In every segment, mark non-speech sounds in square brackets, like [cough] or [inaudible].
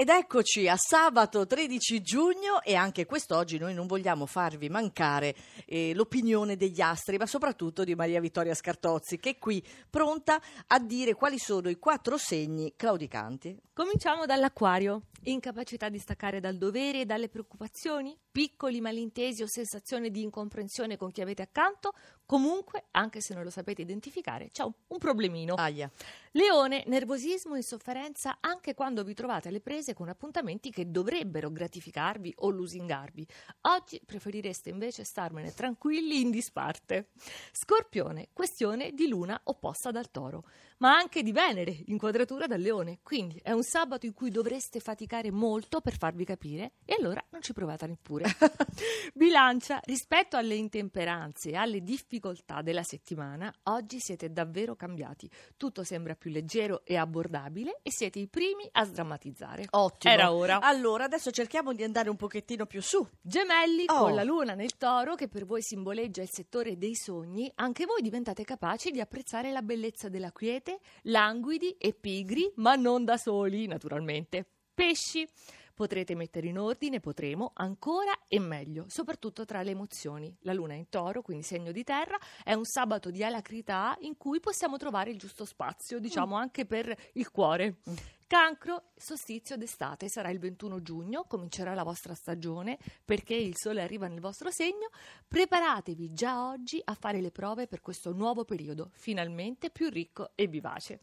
Ed eccoci a sabato 13 giugno e anche quest'oggi noi non vogliamo farvi mancare eh, l'opinione degli astri, ma soprattutto di Maria Vittoria Scartozzi, che è qui pronta a dire quali sono i quattro segni claudicanti. Cominciamo dall'acquario. Incapacità di staccare dal dovere e dalle preoccupazioni? Piccoli malintesi o sensazione di incomprensione con chi avete accanto? Comunque, anche se non lo sapete identificare, c'è un, un problemino. Aia. Leone, nervosismo e sofferenza anche quando vi trovate alle prese con appuntamenti che dovrebbero gratificarvi o lusingarvi. Oggi preferireste invece starmene tranquilli in disparte. Scorpione, questione di luna opposta dal toro, ma anche di Venere, inquadratura dal leone. Quindi è un sabato in cui dovreste faticare molto per farvi capire e allora non ci provate neppure. [laughs] Bilancia, rispetto alle intemperanze e alle difficoltà della settimana, oggi siete davvero cambiati. Tutto sembra più leggero e abbordabile e siete i primi a sdrammatizzare. Ottimo. Era ora. Allora, adesso cerchiamo di andare un pochettino più su. Gemelli, Oh. con la luna nel toro, che per voi simboleggia il settore dei sogni, anche voi diventate capaci di apprezzare la bellezza della quiete, languidi e pigri, ma non da soli, naturalmente. Pesci. Potrete mettere in ordine, potremo, ancora e meglio, soprattutto tra le emozioni. La luna è in toro, quindi segno di terra, è un sabato di alacrità in cui possiamo trovare il giusto spazio, diciamo anche per il cuore. Mm. Cancro, solstizio d'estate, sarà il 21 giugno, comincerà la vostra stagione perché il sole arriva nel vostro segno. Preparatevi già oggi a fare le prove per questo nuovo periodo, finalmente più ricco e vivace.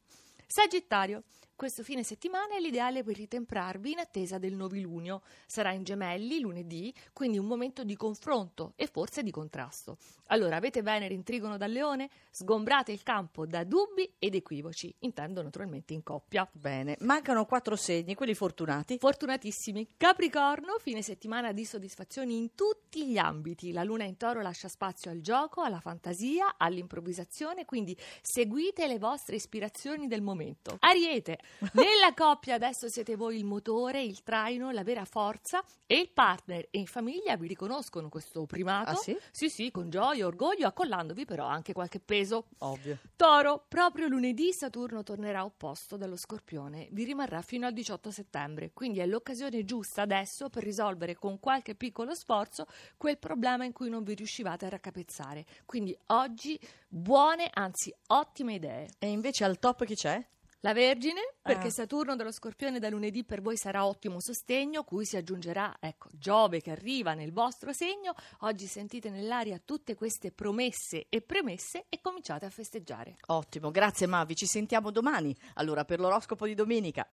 Sagittario, questo fine settimana è l'ideale per ritemprarvi in attesa del novilunio. Sarà in gemelli lunedì, quindi un momento di confronto e forse di contrasto. Allora, avete Venere in trigono dal leone? Sgombrate il campo da dubbi ed equivoci, intendo naturalmente in coppia. Bene, mancano quattro segni, quelli fortunati. Fortunatissimi. Capricorno, fine settimana di soddisfazioni in tutti gli ambiti. La luna in toro lascia spazio al gioco, alla fantasia, all'improvvisazione, quindi seguite le vostre ispirazioni del momento. Ariete, nella coppia adesso siete voi il motore, il traino, la vera forza e il partner e in famiglia vi riconoscono questo primato. Ah, sì? Sì, sì, con gioia e orgoglio, accollandovi però anche qualche peso. Ovvio. Toro, proprio lunedì Saturno tornerà opposto dallo Scorpione, vi rimarrà fino al 18 settembre, quindi è l'occasione giusta adesso per risolvere con qualche piccolo sforzo quel problema in cui non vi riuscivate a raccapezzare. Quindi oggi buone, anzi ottime idee. E invece al top chi c'è? La Vergine, perché Ah. Saturno dallo Scorpione da lunedì per voi sarà ottimo sostegno, cui si aggiungerà, ecco, Giove che arriva nel vostro segno. Oggi sentite nell'aria tutte queste promesse e premesse e cominciate a festeggiare. Ottimo, grazie Mavi, ci sentiamo domani. Allora, per l'oroscopo di domenica.